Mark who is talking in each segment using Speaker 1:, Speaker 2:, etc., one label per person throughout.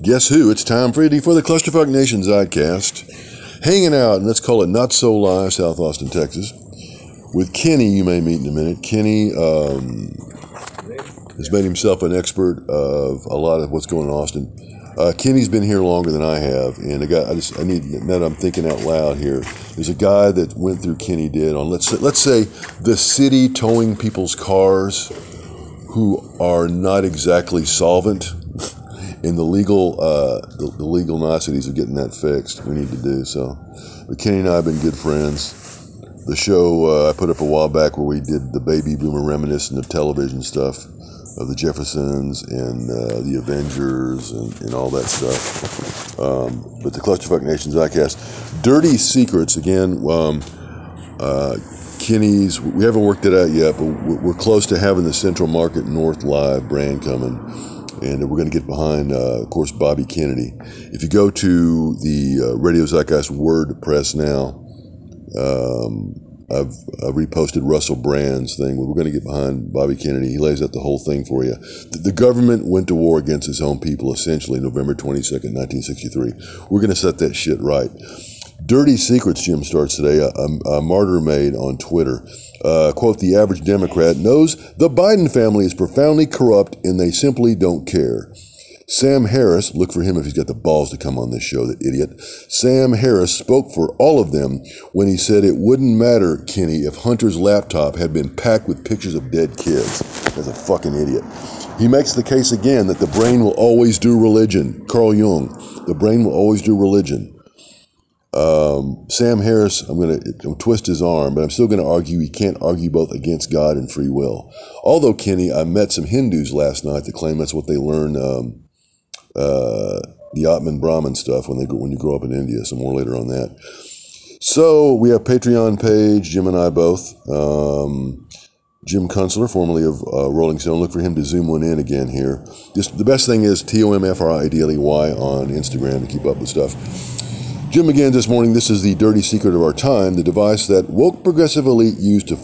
Speaker 1: Guess who? It's time for for the Clusterfuck Nation ZEITcast. Hanging out, and let's call it Not So Live, South Austin, Texas, with Kenny, you may meet in a minute. Kenny um, has made himself an expert of a lot of what's going on in Austin. Uh, Kenny's been here longer than I have, and a guy I just I need now that I'm thinking out loud here. There's a guy that went through Kenny did on let's say, let's say the city towing people's cars who are not exactly solvent in the legal uh, the, the, legal niceties of getting that fixed. We need to do so. But Kenny and I have been good friends. The show uh, I put up a while back where we did the baby boomer reminiscent of television stuff of the Jeffersons and uh, the Avengers and, and, all that stuff. Um, but the Clusterfuck Nation ZEITcast, Dirty Secrets again. Um, uh, Kenny's, we haven't worked it out yet, but we're close to having the Central Market North Live brand coming and we're going to get behind, uh, of course, Bobby Kennedy. If you go to the uh, Radio Zeitgeist WordPress now, um, I've, I've, reposted Russell Brand's thing. We're going to get behind Bobby Kennedy. He lays out the whole thing for you. The, the government went to war against its own people, essentially, November 22nd, 1963. We're going to set that shit right. Dirty Secrets, Jim starts today. A, a, a martyr made on Twitter. Uh, quote, the average Democrat knows the Biden family is profoundly corrupt and they simply don't care. Sam Harris, look for him if he's got the balls to come on this show, that idiot. Sam Harris spoke for all of them when he said it wouldn't matter, Kenny, if Hunter's laptop had been packed with pictures of dead kids. As a fucking idiot. He makes the case again that the brain will always do religion. Carl Jung, the brain will always do religion. Um, Sam Harris, I'm going to twist his arm, but I'm still going to argue he can't argue both against God and free will. Although, Kenny, I met some Hindus last night that claim that's what they learn um, uh, the Atman Brahman stuff when they when you grow up in India. So more later on that. So we have Patreon page, Jim and I both. Um, Jim Kunstler, formerly of uh, Rolling Stone. Look for him to zoom one in again here. Just the best thing is T O M F R I D L E Y on Instagram to keep up with stuff. Jim again this morning. This is the dirty secret of our time, the device that woke progressive elite used to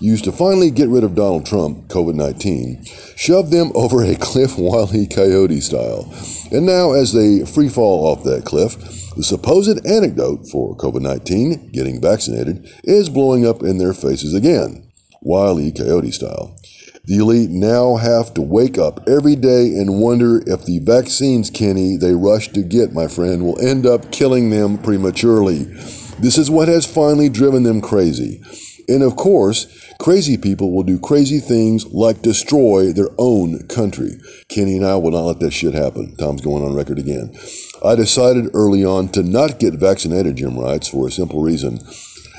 Speaker 1: used to finally get rid of Donald Trump, COVID 19, shoved them over a cliff Wile Coyote style. And now, as they free fall off that cliff, the supposed antidote for COVID 19, getting vaccinated, is blowing up in their faces again, Wile Coyote style. The elite now have to wake up every day and wonder if the vaccines, Kenny, they rush to get, my friend, will end up killing them prematurely. This is what has finally driven them crazy. And of course, crazy people will do crazy things like destroy their own country. Kenny and I will not let that shit happen. Tom's going on record again. I decided early on to not get vaccinated, Jim writes, for a simple reason.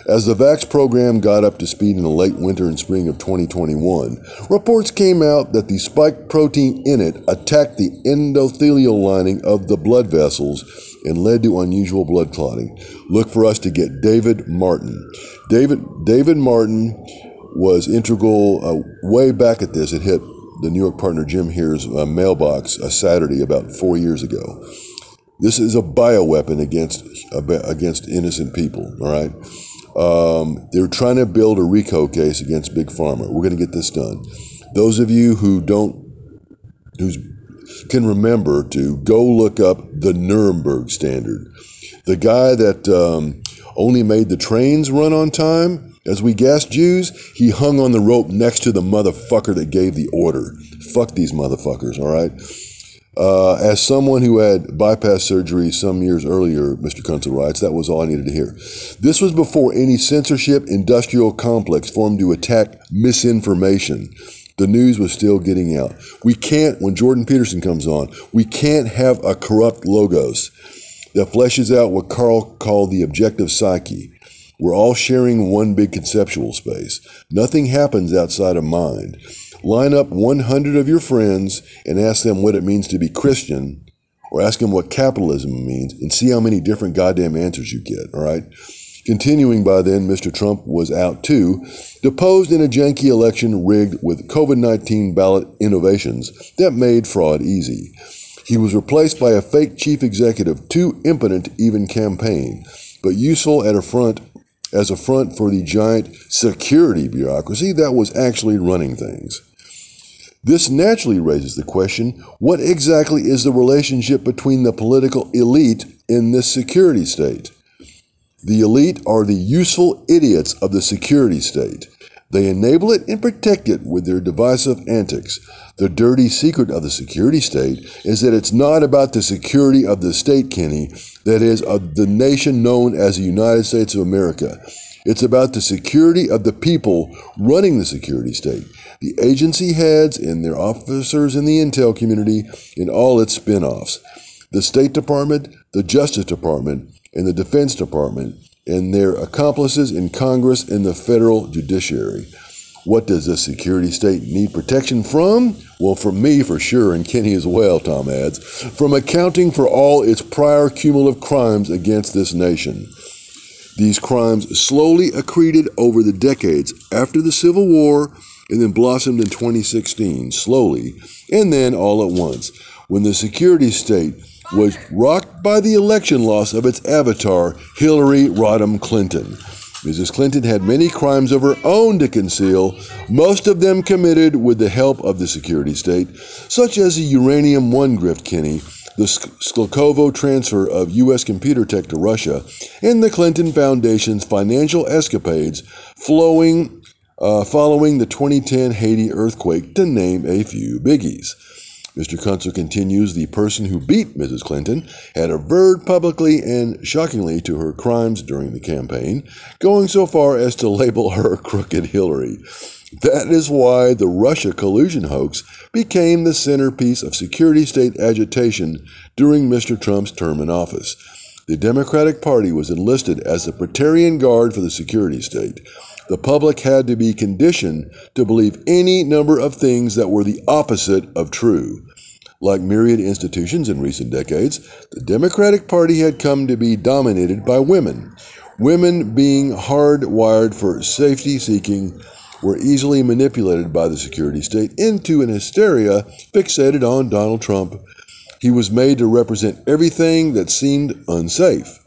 Speaker 1: As the VAX program got up to speed in the late winter and spring of 2021, reports came out that the spike protein in it attacked the endothelial lining of the blood vessels and led to unusual blood clotting. Look for us to get David Martin. David David Martin was integral uh, way back at this. It hit the New York partner Jim Here's uh, mailbox a Saturday about four years ago. This is a bioweapon against uh, against innocent people. All right. Um, they're trying to build a RICO case against Big Pharma. We're going to get this done. Those of you who don't, who can remember to go look up the Nuremberg Standard. The guy that um, only made the trains run on time, as we gassed Jews, he hung on the rope next to the motherfucker that gave the order. Fuck these motherfuckers, all right? Uh, as someone who had bypass surgery some years earlier, Mr. Kunstler writes, that was all I needed to hear. This was before any censorship industrial complex formed to attack misinformation. The news was still getting out. We can't, when Jordan Peterson comes on, we can't have a corrupt logos that fleshes out what Carl called the objective psyche. We're all sharing one big conceptual space. Nothing happens outside of mind. Line up 100 of your friends and ask them what it means to be Christian, or ask them what capitalism means, and see how many different goddamn answers you get, all right? Continuing by then, Mr. Trump was out too, deposed in a janky election rigged with COVID 19 ballot innovations that made fraud easy. He was replaced by a fake chief executive, too impotent to even campaign, but useful at a front as a front for the giant security bureaucracy that was actually running things. This naturally raises the question what exactly is the relationship between the political elite in this security state? The elite are the useful idiots of the security state. They enable it and protect it with their divisive antics. The dirty secret of the security state is that it's not about the security of the state, Kenny, that is, of the nation known as the United States of America. It's about the security of the people running the security state, the agency heads and their officers in the intel community in all its spin offs, the State Department, the Justice Department, and the Defense Department, and their accomplices in Congress and the federal judiciary. What does the security state need protection from? Well, from me for sure, and Kenny as well, Tom adds, from accounting for all its prior cumulative crimes against this nation. These crimes slowly accreted over the decades after the Civil War and then blossomed in 2016, slowly, and then all at once, when the security state was rocked by the election loss of its avatar, Hillary Rodham Clinton. Mrs. Clinton had many crimes of her own to conceal, most of them committed with the help of the security state, such as the Uranium One grift Kenny, the Skolkovo transfer of U.S. computer tech to Russia, and the Clinton Foundation's financial escapades flowing uh, following the 2010 Haiti earthquake, to name a few biggies. Mr. Kunstler continues the person who beat Mrs. Clinton had averred publicly and shockingly to her crimes during the campaign, going so far as to label her crooked Hillary. That is why the Russia collusion hoax became the centerpiece of security state agitation during Mr. Trump's term in office. The Democratic Party was enlisted as the Praetorian Guard for the security state. The public had to be conditioned to believe any number of things that were the opposite of true. Like myriad institutions in recent decades, the Democratic Party had come to be dominated by women. Women, being hardwired for safety seeking, were easily manipulated by the security state into an hysteria fixated on Donald Trump. He was made to represent everything that seemed unsafe.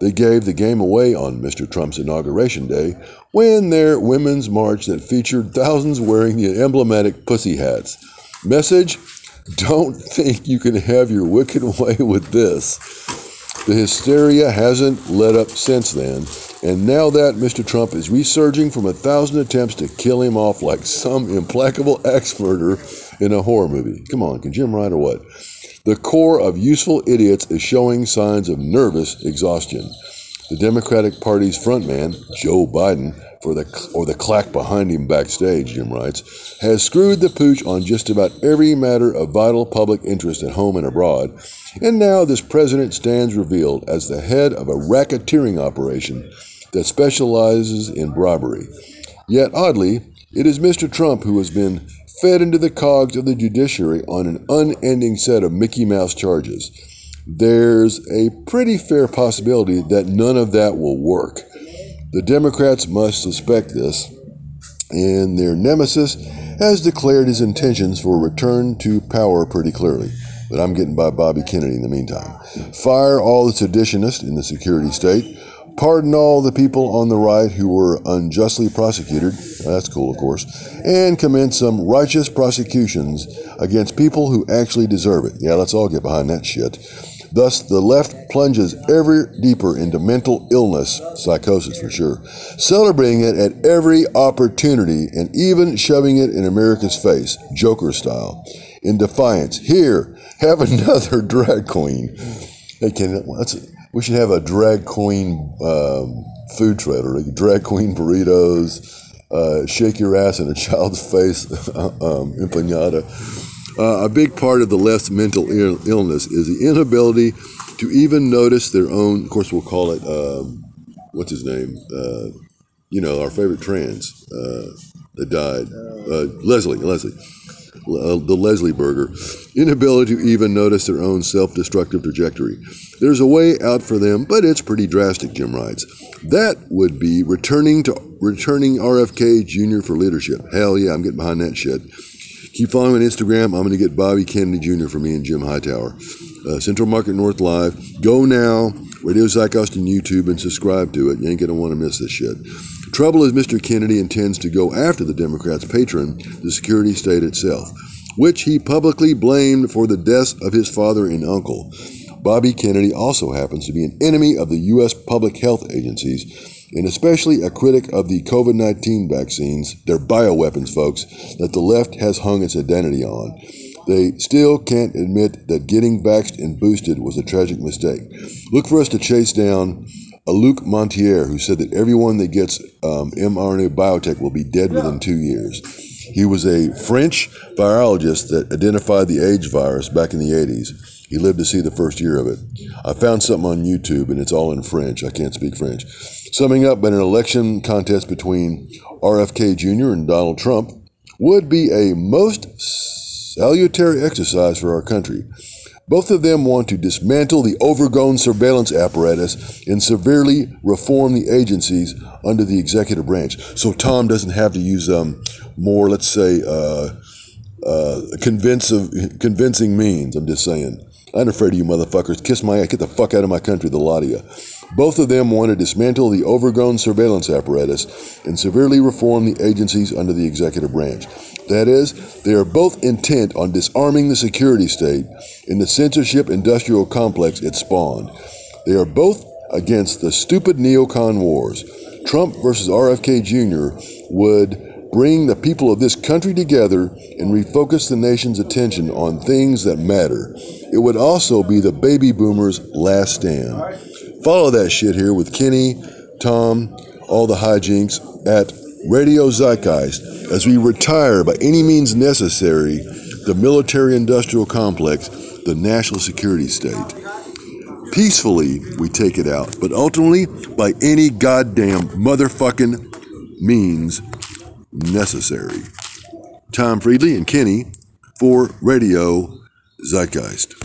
Speaker 1: They gave the game away on Mr. Trump's inauguration day when their women's march that featured thousands wearing the emblematic pussy hats. Message Don't think you can have your wicked way with this. The hysteria hasn't let up since then, and now that Mr. Trump is resurging from a thousand attempts to kill him off like some implacable axe murderer in a horror movie. Come on, can Jim write or what? The core of useful idiots is showing signs of nervous exhaustion. The Democratic Party's frontman, Joe Biden, for the or the claque behind him backstage, Jim writes, has screwed the pooch on just about every matter of vital public interest at home and abroad, and now this president stands revealed as the head of a racketeering operation that specializes in bribery. Yet oddly, it is Mr. Trump who has been fed into the cogs of the judiciary on an unending set of Mickey Mouse charges. There's a pretty fair possibility that none of that will work. The Democrats must suspect this, and their nemesis has declared his intentions for return to power pretty clearly. But I'm getting by Bobby Kennedy in the meantime. Fire all the seditionists in the security state pardon all the people on the right who were unjustly prosecuted. That's cool, of course. And commence some righteous prosecutions against people who actually deserve it. Yeah, let's all get behind that shit. Thus, the left plunges ever deeper into mental illness, psychosis for sure, celebrating it at every opportunity and even shoving it in America's face, Joker style, in defiance. Here, have another drag queen. Hey, Ken, that's we should have a drag queen um, food trailer, drag queen burritos, uh, shake your ass in a child's face, um, empanada. Uh, a big part of the left's mental Ill- illness is the inability to even notice their own. Of course, we'll call it um, what's his name? Uh, you know, our favorite trans uh, that died, uh, Leslie. Leslie uh, the Leslie burger, inability to even notice their own self destructive trajectory. There's a way out for them, but it's pretty drastic, Jim writes. That would be returning to returning RFK Jr. for leadership. Hell yeah, I'm getting behind that shit. Keep following on Instagram. I'm going to get Bobby Kennedy Jr. for me and Jim Hightower. Uh, Central Market North Live. Go now. Radio on YouTube and subscribe to it. You ain't going to want to miss this shit. Trouble is, Mr. Kennedy intends to go after the Democrats' patron, the security state itself. which he publicly blamed for the deaths of his father and uncle. Bobby Kennedy also happens to be an enemy of the U.S. public health agencies and especially a critic of the COVID 19 vaccines, their bioweapons, folks, that the left has hung its identity on. They still can't admit that getting vaxxed and boosted was a tragic mistake. Look for us to chase down Luc Montagnier, who said that everyone that gets um, mRNA biotech will be dead within two years. He was a French virologist that identified the AIDS virus back in the 80s. He lived to see the first year of it. I found something on YouTube and it's all in French. I can't speak French. Summing up, but an election contest between RFK Jr. and Donald Trump would be a most salutary exercise for our country. Both of them want to dismantle the overgrown surveillance apparatus and severely reform the agencies under the executive branch. So Tom doesn't have to use um, more, let's say, uh, uh, convincing, convincing means. I'm just saying. I'm afraid of you motherfuckers. Kiss my ass. Get the fuck out of my country, the lot of you. Both of them want to dismantle the overgrown surveillance apparatus and severely reform the agencies under the executive branch. That is, they are both intent on disarming the security state and the censorship industrial complex it spawned. They are both against the stupid neocon wars. Trump versus RFK Jr. would bring the people of this country together and refocus the nation's attention on things that matter. It would also be the baby boomers' last stand. Follow that shit here with Kenny, Tom, all the hijinks at Radio Zeitgeist as we retire by any means necessary the military industrial complex, the national security state. Peacefully, we take it out, but ultimately by any goddamn motherfucking means necessary. Tom Friedley and Kenny for Radio Zeitgeist.